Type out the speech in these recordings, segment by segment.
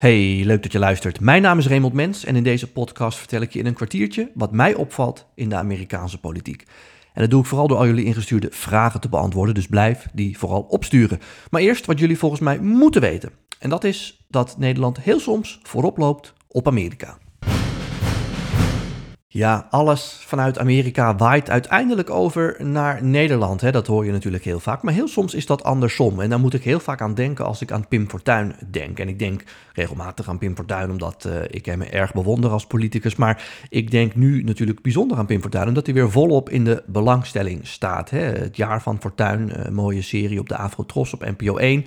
Hey, leuk dat je luistert. Mijn naam is Raymond Mens en in deze podcast vertel ik je in een kwartiertje wat mij opvalt in de Amerikaanse politiek. En dat doe ik vooral door al jullie ingestuurde vragen te beantwoorden, dus blijf die vooral opsturen. Maar eerst wat jullie volgens mij moeten weten. En dat is dat Nederland heel soms voorop loopt op Amerika. Ja, alles vanuit Amerika waait uiteindelijk over naar Nederland. Hè? Dat hoor je natuurlijk heel vaak. Maar heel soms is dat andersom. En daar moet ik heel vaak aan denken als ik aan Pim Fortuyn denk. En ik denk regelmatig aan Pim Fortuyn omdat uh, ik hem erg bewonder als politicus. Maar ik denk nu natuurlijk bijzonder aan Pim Fortuyn omdat hij weer volop in de belangstelling staat. Hè? Het jaar van Fortuyn, een mooie serie op de Afro-Tros op NPO 1.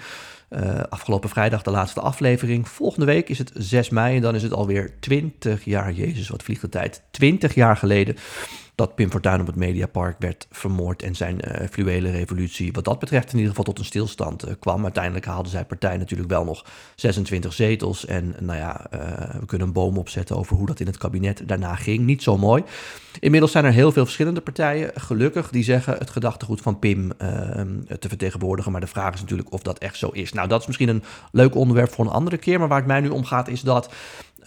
Uh, afgelopen vrijdag de laatste aflevering. Volgende week is het 6 mei en dan is het alweer 20 jaar. Jezus, wat vliegt de tijd. 20 jaar geleden dat Pim Fortuyn op het Mediapark werd vermoord en zijn uh, fluwele revolutie wat dat betreft in ieder geval tot een stilstand uh, kwam. Uiteindelijk haalde zij partij natuurlijk wel nog 26 zetels en nou ja, uh, we kunnen een boom opzetten over hoe dat in het kabinet daarna ging. Niet zo mooi. Inmiddels zijn er heel veel verschillende partijen, gelukkig, die zeggen het gedachtegoed van Pim te vertegenwoordigen. Maar de vraag is natuurlijk of dat echt zo is. Nou, dat is misschien een leuk onderwerp voor een andere keer, maar waar het mij nu om gaat is dat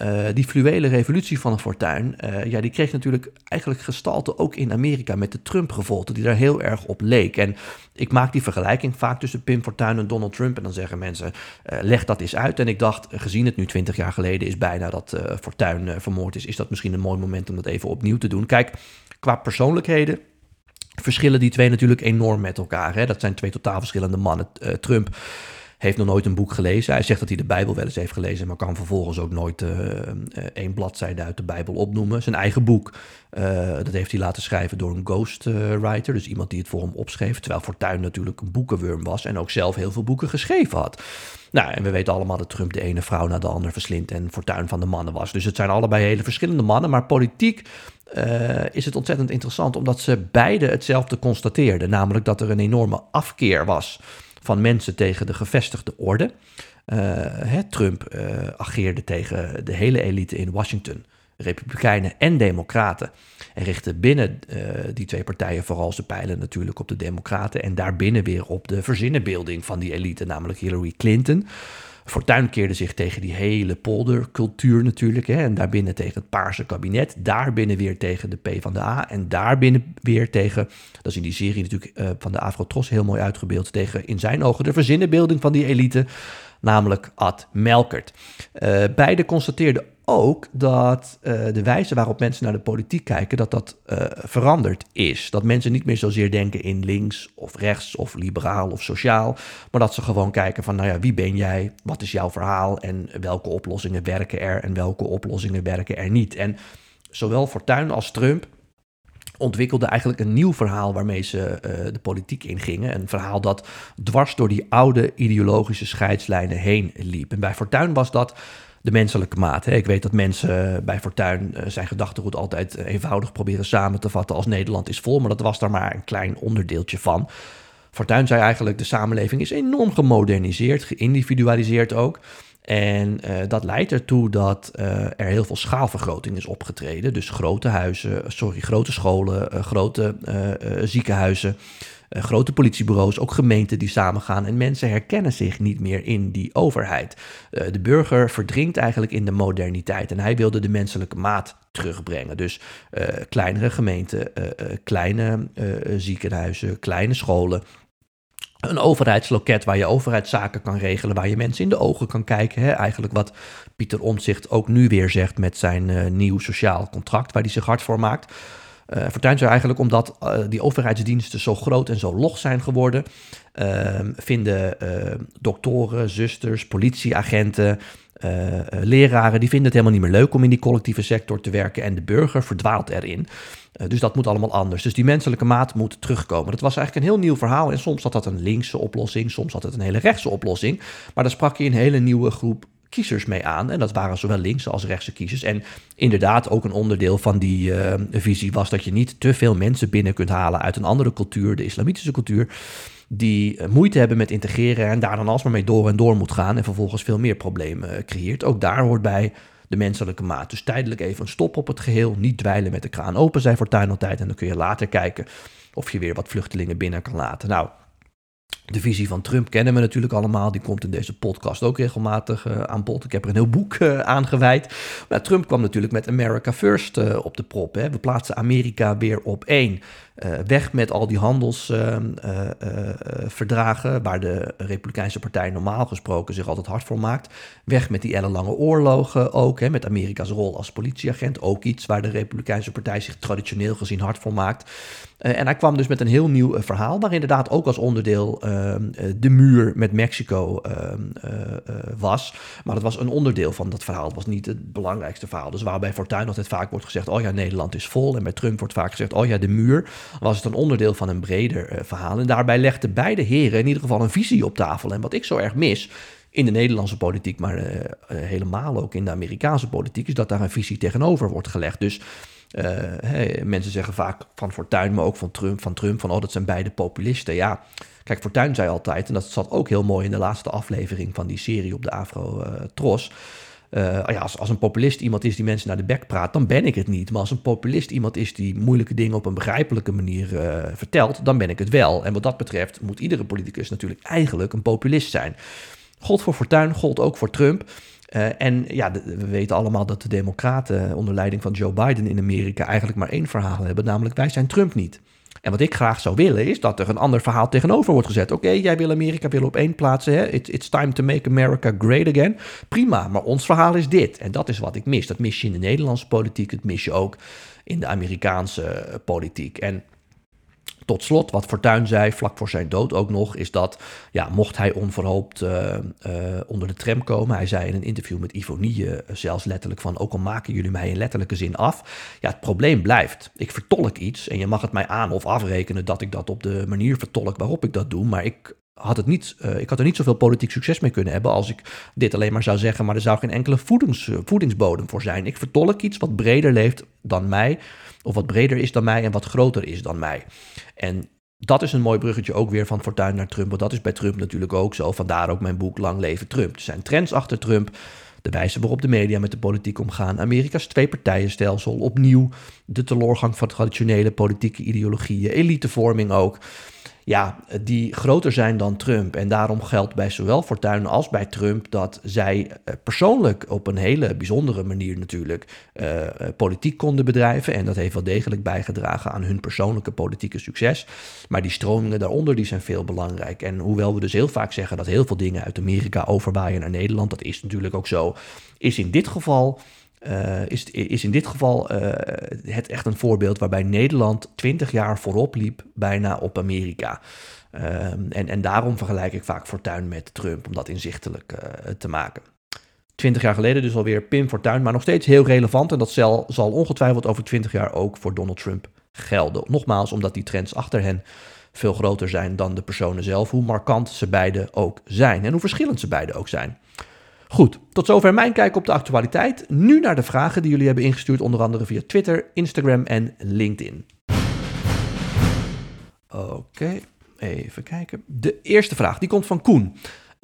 uh, die fluwele revolutie van een fortuin, uh, ja, die kreeg natuurlijk eigenlijk gestalte ook in Amerika met de Trump-revolte, die daar heel erg op leek. En ik maak die vergelijking vaak tussen Pim Fortuyn en Donald Trump. En dan zeggen mensen, uh, leg dat eens uit. En ik dacht, gezien het nu twintig jaar geleden is bijna dat Fortuyn vermoord is, is dat misschien een mooi moment om dat even opnieuw te doen. Kijk, qua persoonlijkheden verschillen die twee natuurlijk enorm met elkaar. Hè? Dat zijn twee totaal verschillende mannen. Trump heeft nog nooit een boek gelezen. Hij zegt dat hij de Bijbel wel eens heeft gelezen, maar kan vervolgens ook nooit uh, één bladzijde uit de Bijbel opnoemen. Zijn eigen boek, uh, dat heeft hij laten schrijven door een ghostwriter, dus iemand die het voor hem opschreef. Terwijl Fortuyn natuurlijk een boekenwurm was en ook zelf heel veel boeken geschreven had. Nou, en we weten allemaal dat Trump de ene vrouw naar de andere verslindt en Fortuyn van de mannen was. Dus het zijn allebei hele verschillende mannen, maar politiek is het ontzettend interessant omdat ze beide hetzelfde constateerden. Namelijk dat er een enorme afkeer was van mensen tegen de gevestigde orde. Uh, hè, Trump uh, ageerde tegen de hele elite in Washington, Republikeinen en Democraten. En richtte binnen uh, die twee partijen vooral zijn pijlen natuurlijk op de Democraten en daarbinnen weer op de verzinnenbeelding van die elite, namelijk Hillary Clinton. Fortuyn keerde zich tegen die hele poldercultuur natuurlijk. Hè, en daarbinnen tegen het Paarse kabinet. Daarbinnen weer tegen de P van de A. En daarbinnen weer tegen, dat is in die serie natuurlijk uh, van de Afro-Tros heel mooi uitgebeeld. Tegen in zijn ogen de verzinnenbeelding van die elite. Namelijk Ad Melkert. Uh, beide constateerden ook dat uh, de wijze waarop mensen naar de politiek kijken, dat dat uh, veranderd is. Dat mensen niet meer zozeer denken in links of rechts of liberaal of sociaal, maar dat ze gewoon kijken van, nou ja, wie ben jij, wat is jouw verhaal en welke oplossingen werken er en welke oplossingen werken er niet. En zowel Fortuyn als Trump ontwikkelde eigenlijk een nieuw verhaal waarmee ze uh, de politiek ingingen. Een verhaal dat dwars door die oude ideologische scheidslijnen heen liep. En bij Fortuyn was dat de menselijke maat. Ik weet dat mensen eh, bij Fortuyn uh, zijn gedachtegoed altijd eenvoudig proberen samen te vatten als Nederland is vol, maar dat was daar maar een klein onderdeeltje van. Fortuyn zei eigenlijk, de samenleving is enorm gemoderniseerd, geïndividualiseerd ook. En uh, dat leidt ertoe dat uh, er heel veel schaalvergroting is opgetreden. Dus grote huizen, sorry, grote scholen, uh, grote ziekenhuizen, grote politiebureaus, ook gemeenten die samengaan. En mensen herkennen zich niet meer in die overheid. de burger verdrinkt eigenlijk in de moderniteit en hij wilde de menselijke maat terugbrengen. Dus kleinere gemeenten, kleine ziekenhuizen, kleine scholen een overheidsloket waar je overheidszaken kan regelen, waar je mensen in de ogen kan kijken. Hè? Eigenlijk wat Pieter Omtzigt ook nu weer zegt met zijn uh, nieuw sociaal contract, waar hij zich hard voor maakt. Uh, Fortuyn eigenlijk omdat uh, die overheidsdiensten zo groot en zo log zijn geworden, uh, vinden doktoren, zusters, politieagenten, uh, leraren, die vinden het helemaal niet meer leuk om in die collectieve sector te werken en de burger verdwaalt erin. Uh, dus dat moet allemaal anders. Dus die menselijke maat moet terugkomen. Dat was eigenlijk een heel nieuw verhaal en soms had dat een linkse oplossing, soms had het een hele rechtse oplossing. Maar daar sprak je een hele nieuwe groep kiezers mee aan. En dat waren zowel linkse als rechtse kiezers. En inderdaad ook een onderdeel van die visie was dat je niet te veel mensen binnen kunt halen uit een andere cultuur, de islamitische cultuur die eh, moeite hebben met integreren en daar dan alsmaar mee door en door moet gaan en vervolgens veel meer problemen eh, creëert. Ook daar hoort bij de menselijke maat. Dus tijdelijk even een stop op het geheel, niet dweilen met de kraan open zijn voor tuin altijd en dan kun je later kijken of je weer wat vluchtelingen binnen kan laten. Nou, De visie van Trump kennen we natuurlijk allemaal. Die komt in deze podcast ook regelmatig uh, aan bod. Ik heb er een heel boek uh, aan gewijd. Maar Trump kwam natuurlijk met America First uh, op de prop. Hè. We plaatsen Amerika weer op één. weg met al die handelsverdragen, waar de Republikeinse Partij normaal gesproken zich altijd hard voor maakt. Weg met die ellenlange oorlogen ook, hè, met Amerika's rol als politieagent. Ook iets waar de Republikeinse Partij zich traditioneel gezien hard voor maakt. en hij kwam dus met een heel nieuw verhaal, waar inderdaad ook als onderdeel Ehm, eh, de muur met Mexico ehm, eh, eh, was. Maar dat was een onderdeel van dat verhaal. Het was niet het belangrijkste verhaal. Dus waar bij Fortuyn altijd vaak wordt gezegd: oh ja, Nederland is vol. En bij Trump wordt vaak gezegd: oh ja, de muur. Was het een onderdeel van een breder verhaal. En daarbij legden beide heren in ieder geval een visie op tafel. En wat ik zo erg mis in de Nederlandse politiek, maar helemaal ook in de Amerikaanse politiek, is dat daar een visie tegenover wordt gelegd. Dus mensen zeggen vaak van Fortuyn, maar ook van Trump, van Trump, van oh, dat zijn beide populisten. Ja, Kijk, Fortuyn zei altijd, en dat zat ook heel mooi in de laatste aflevering van die serie op de Afro-Tros. Uh, ja, als, als een populist iemand is die mensen naar de bek praat, dan ben ik het niet. Maar als een populist iemand is die moeilijke dingen op een begrijpelijke manier vertelt, dan ben ik het wel. En wat dat betreft moet iedere politicus natuurlijk eigenlijk een populist zijn. God voor Fortuyn, gold ook voor Trump. Uh, en ja, we weten allemaal dat de Democraten onder leiding van Joe Biden in Amerika eigenlijk maar één verhaal hebben, namelijk wij zijn Trump niet. En wat ik graag zou willen is dat er een ander verhaal tegenover wordt gezet. Oké, jij wil Amerika willen op één plaatsen. Hè? it's time to make America great again. Prima, maar ons verhaal is dit. En dat is wat ik mis. Dat mis je in de Nederlandse politiek. Dat mis je ook in de Amerikaanse politiek. En tot slot, wat Fortuyn zei vlak voor zijn dood ook nog, is dat ja, mocht hij onverhoopt uh, uh, onder de tram komen, hij zei in een interview met Ivonie uh, zelfs letterlijk van, ook al maken jullie mij in letterlijke zin af, ja, het probleem blijft. Ik vertolk iets en je mag het mij aan of afrekenen dat ik dat op de manier vertolk waarop ik dat doe, maar ik had, het niet, ik had er niet zoveel politiek succes mee kunnen hebben als ik dit alleen maar zou zeggen, maar er zou geen enkele voedings, voedingsbodem voor zijn. Ik vertolk iets wat breder leeft dan mij, of wat breder is dan mij en wat groter is dan mij. En dat is een mooi bruggetje ook weer van Fortuyn naar Trump. Want dat is bij Trump natuurlijk ook zo. Vandaar ook mijn boek Lang leven Trump. Er zijn trends achter Trump. De wijze waarop de media met de politiek omgaan. Amerika's twee-partijenstelsel. Opnieuw de teloorgang van traditionele politieke ideologieën. Elitevorming ook ja, die groter zijn dan Trump. En daarom geldt bij zowel Fortuyn als bij Trump dat zij eh, persoonlijk op een hele bijzondere manier natuurlijk uh, politiek konden bedrijven. En dat heeft wel degelijk bijgedragen aan hun persoonlijke politieke succes. Maar die stromingen daaronder die zijn veel belangrijk. En hoewel we dus heel vaak zeggen dat heel veel dingen uit Amerika overwaaien naar Nederland, dat is natuurlijk ook zo, is in dit geval uh, is, is in dit geval uh, het echt een voorbeeld waarbij Nederland 20 jaar voorop liep, bijna op Amerika. Uh, en, en daarom vergelijk ik vaak Fortuyn met Trump, om dat inzichtelijk uh, te maken. 20 jaar geleden dus alweer Pim Fortuyn, maar nog steeds heel relevant. En dat zal, zal ongetwijfeld over 20 jaar ook voor Donald Trump gelden. Nogmaals, omdat die trends achter hen veel groter zijn dan de personen zelf, hoe markant ze beide ook zijn en hoe verschillend ze beide ook zijn. Goed, tot zover mijn kijk op de actualiteit. Nu naar de vragen die jullie hebben ingestuurd, onder andere via Twitter, Instagram en LinkedIn. Oké, even kijken. De eerste vraag, die komt van Koen.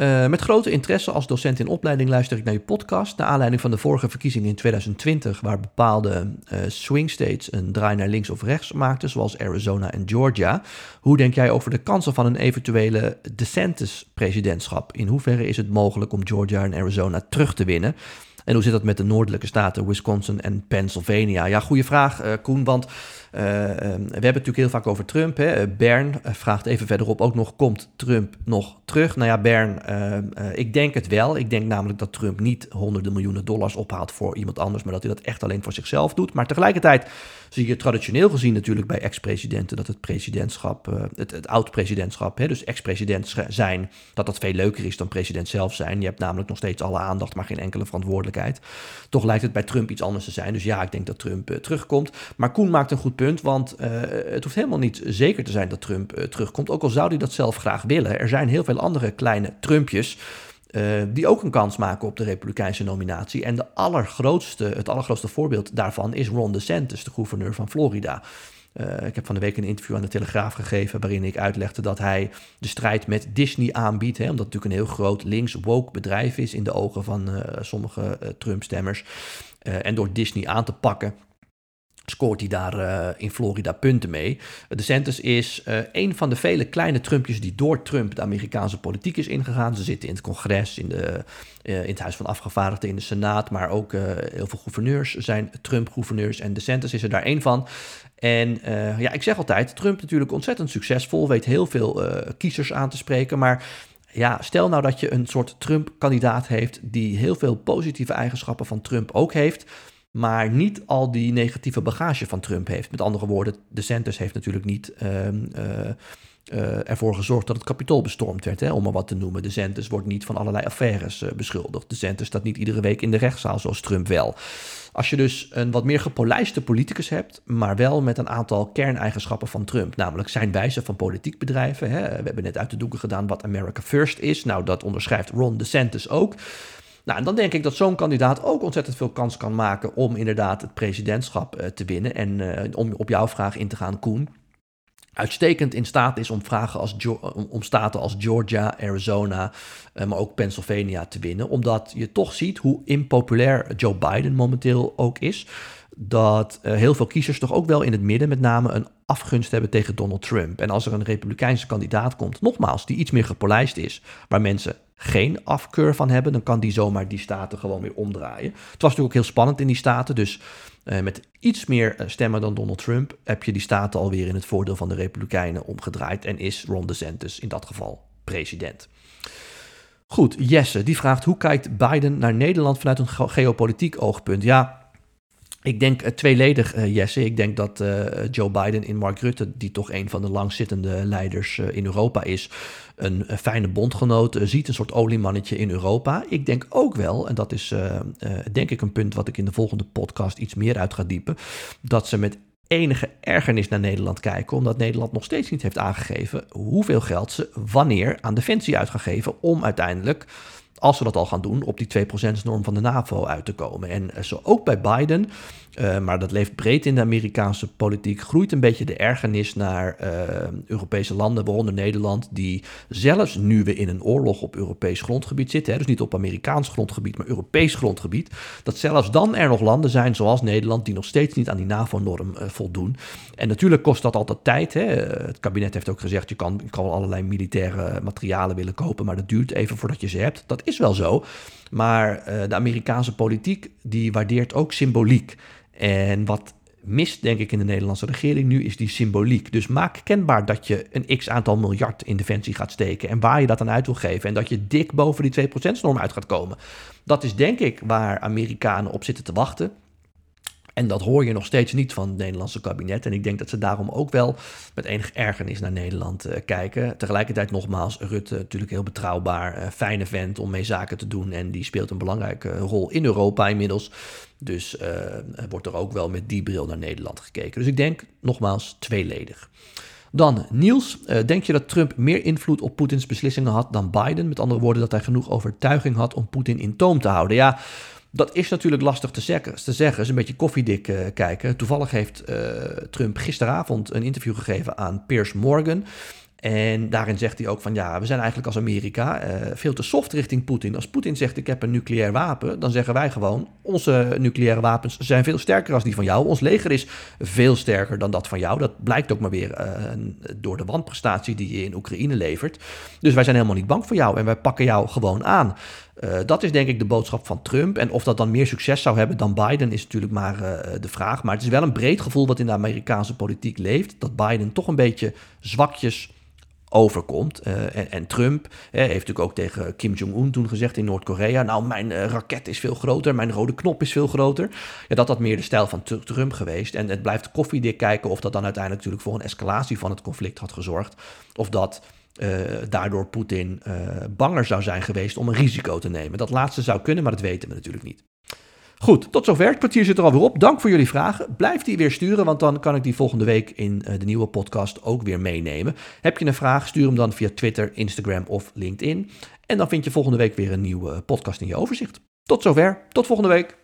Uh, met grote interesse als docent in opleiding luister ik naar je podcast. Naar aanleiding van de vorige verkiezingen in 2020, waar bepaalde uh, swing states een draai naar links of rechts maakten, zoals Arizona en Georgia. Hoe denk jij over de kansen van een eventuele DeSantis-presidentschap? In hoeverre is het mogelijk om Georgia en Arizona terug te winnen? En hoe zit dat met de noordelijke staten, Wisconsin en Pennsylvania? Ja, goede vraag, uh, Koen, want we hebben het natuurlijk heel vaak over Trump. Hè. Eh, Bern vraagt even verderop ook nog, komt Trump nog terug? Nou ja, Bern, ik denk het wel. Ik denk namelijk dat Trump niet honderden miljoenen dollars ophaalt voor iemand anders, maar dat hij dat echt alleen voor zichzelf doet. Maar tegelijkertijd zie je traditioneel gezien natuurlijk bij ex-presidenten dat het presidentschap, het, het oud-presidentschap, dus ex-president zijn, dat dat veel leuker is dan president zelf zijn. Je hebt namelijk nog steeds alle aandacht, maar geen enkele verantwoordelijkheid. Toch lijkt het bij Trump iets anders te zijn. Dus ja, ik denk dat Trump terugkomt. Maar Koen maakt een goed punt want uh, het hoeft helemaal niet zeker te zijn dat Trump uh, terugkomt. Ook al zou hij dat zelf graag willen. Er zijn heel veel andere kleine Trumpjes. Uh, die ook een kans maken op de Republikeinse nominatie. En de allergrootste, het allergrootste voorbeeld daarvan is Ron DeSantis, de gouverneur van Florida. Ik heb van de week een interview aan de Telegraaf gegeven waarin ik uitlegde dat hij de strijd met Disney aanbiedt. Hè, omdat het natuurlijk een heel groot links woke bedrijf is in de ogen van sommige Trump-stemmers. en door Disney aan te pakken scoort hij daar uh, in Florida punten mee. DeSantis is uh, een van de vele kleine Trumpjes die door Trump de Amerikaanse politiek is ingegaan. Ze zitten in het congres, in, de, in het Huis van Afgevaardigden, in de Senaat, maar ook heel veel gouverneurs zijn Trump-gouverneurs en DeSantis is er daar één van. En ja, ik zeg altijd, Trump natuurlijk ontzettend succesvol, weet heel veel kiezers aan te spreken, maar ja, stel nou dat je een soort Trump-kandidaat heeft die heel veel positieve eigenschappen van Trump ook heeft, maar niet al die negatieve bagage van Trump heeft. Met andere woorden, DeSantis heeft natuurlijk niet uh, uh, ervoor gezorgd dat het kapitool bestormd werd, hè, om maar wat te noemen. DeSantis wordt niet van allerlei affaires uh, beschuldigd. DeSantis staat niet iedere week in de rechtszaal zoals Trump wel. Als je dus een wat meer gepolijste politicus hebt, maar wel met een aantal kerneigenschappen van Trump, namelijk zijn wijze van politiek bedrijven. Hè. We hebben net uit de doeken gedaan wat America First is. Nou, dat onderschrijft Ron DeSantis ook. Nou, en dan denk ik dat zo'n kandidaat ook ontzettend veel kans kan maken om inderdaad het presidentschap uh, te winnen. En uh, om op jouw vraag in te gaan, Koen. Uitstekend in staat is om, vragen als, om staten als Georgia, Arizona, uh, maar ook Pennsylvania te winnen. Omdat je toch ziet hoe impopulair Joe Biden momenteel ook is dat heel veel kiezers toch ook wel in het midden met name een afgunst hebben tegen Donald Trump. En als er een republikeinse kandidaat komt, nogmaals, die iets meer gepolijst is, waar mensen geen afkeur van hebben, dan kan die zomaar die staten gewoon weer omdraaien. Het was natuurlijk ook heel spannend in die staten, dus uh, met iets meer eh, stemmen dan Donald Trump heb je die staten alweer in het voordeel van de republikeinen omgedraaid en is Ron DeSantis in dat geval president. Goed, Jesse, die vraagt hoe kijkt Biden naar Nederland vanuit een geopolitiek oogpunt? Ja, ik denk uh, tweeledig, uh, Jesse. Ik denk dat uh, Joe Biden in Mark Rutte, die toch een van de langzittende leiders in Europa is, een, een fijne bondgenoot ziet, een soort oliemannetje in Europa. Ik denk ook wel, en dat is denk ik een punt wat ik in de volgende podcast iets meer uit ga diepen, dat ze met enige ergernis naar Nederland kijken, omdat Nederland nog steeds niet heeft aangegeven hoeveel geld ze wanneer aan defensie uit gaan geven om uiteindelijk als we dat al gaan doen, op die 2%-norm van de NAVO uit te komen. En eh, zo ook bij Biden, uh, maar dat leeft breed in de Amerikaanse politiek, groeit een beetje de ergernis naar uh, Europese landen, waaronder Nederland, die zelfs nu we in een oorlog op Europees grondgebied zitten, hè, dus niet op Amerikaans grondgebied, maar Europees grondgebied, dat zelfs dan er nog landen zijn zoals Nederland die nog steeds niet aan die NAVO-norm voldoen. En natuurlijk kost dat altijd tijd. Hè. Het kabinet heeft ook gezegd, je kan, kan allerlei militaire materialen willen kopen, maar dat duurt even voordat je ze hebt. Dat is wel zo. Maar de Amerikaanse politiek, die waardeert ook symboliek. En wat mist, denk ik, in de Nederlandse regering nu, is die symboliek. Dus maak kenbaar dat je een x aantal miljard in defensie gaat steken en waar je dat aan uit wil geven. En dat je dik boven die 2%-norm uit gaat komen. Dat is denk ik waar Amerikanen op zitten te wachten. En dat hoor je nog steeds niet van het Nederlandse kabinet. En ik denk dat ze daarom ook wel met enig ergernis naar Nederland uh, kijken. Tegelijkertijd nogmaals, Rutte natuurlijk heel betrouwbaar, uh, fijne vent om mee zaken te doen. En die speelt een belangrijke rol in Europa inmiddels. Dus uh, wordt er ook wel met die bril naar Nederland gekeken. Dus ik denk nogmaals tweeledig. Dan Niels, denk je dat Trump meer invloed op Poetins beslissingen had dan Biden? Met andere woorden, dat hij genoeg overtuiging had om Poetin in toom te houden? Ja, dat is natuurlijk lastig te zeggen. Zeggen is een beetje koffiedik uh, kijken. Toevallig heeft uh, Trump gisteravond een interview gegeven aan Piers Morgan. En daarin zegt hij ook van ja, we zijn eigenlijk als Amerika uh, veel te soft richting Poetin. Als Poetin zegt ik heb een nucleair wapen, dan zeggen wij gewoon onze nucleaire wapens zijn veel sterker als die van jou. Ons leger is veel sterker dan dat van jou. Dat blijkt ook maar weer uh, door de wanprestatie die je in Oekraïne levert. Dus wij zijn helemaal niet bang voor jou en wij pakken jou gewoon aan. Uh, dat is denk ik de boodschap van Trump. En of dat dan meer succes zou hebben dan Biden is natuurlijk maar de vraag. Maar het is wel een breed gevoel wat in de Amerikaanse politiek leeft. Dat Biden toch een beetje zwakjes overkomt. Uh, en, en, Trump heeft natuurlijk ook tegen Kim Jong-un toen gezegd in Noord-Korea... nou, mijn raket is veel groter, mijn rode knop is veel groter. Ja, dat had meer de stijl van Trump geweest. En het blijft koffiedik kijken of dat dan uiteindelijk natuurlijk... voor een escalatie van het conflict had gezorgd. Of dat uh, daardoor Poetin banger zou zijn geweest om een risico te nemen. Dat laatste zou kunnen, maar dat weten we natuurlijk niet. Goed, tot zover. Het kwartier zit er alweer op. Dank voor jullie vragen. Blijf die weer sturen, want dan kan ik die volgende week in uh, de nieuwe podcast ook weer meenemen. Heb je een vraag, stuur hem dan via Twitter, Instagram of LinkedIn. En dan vind je volgende week weer een nieuwe podcast in je overzicht. Tot zover. Tot volgende week.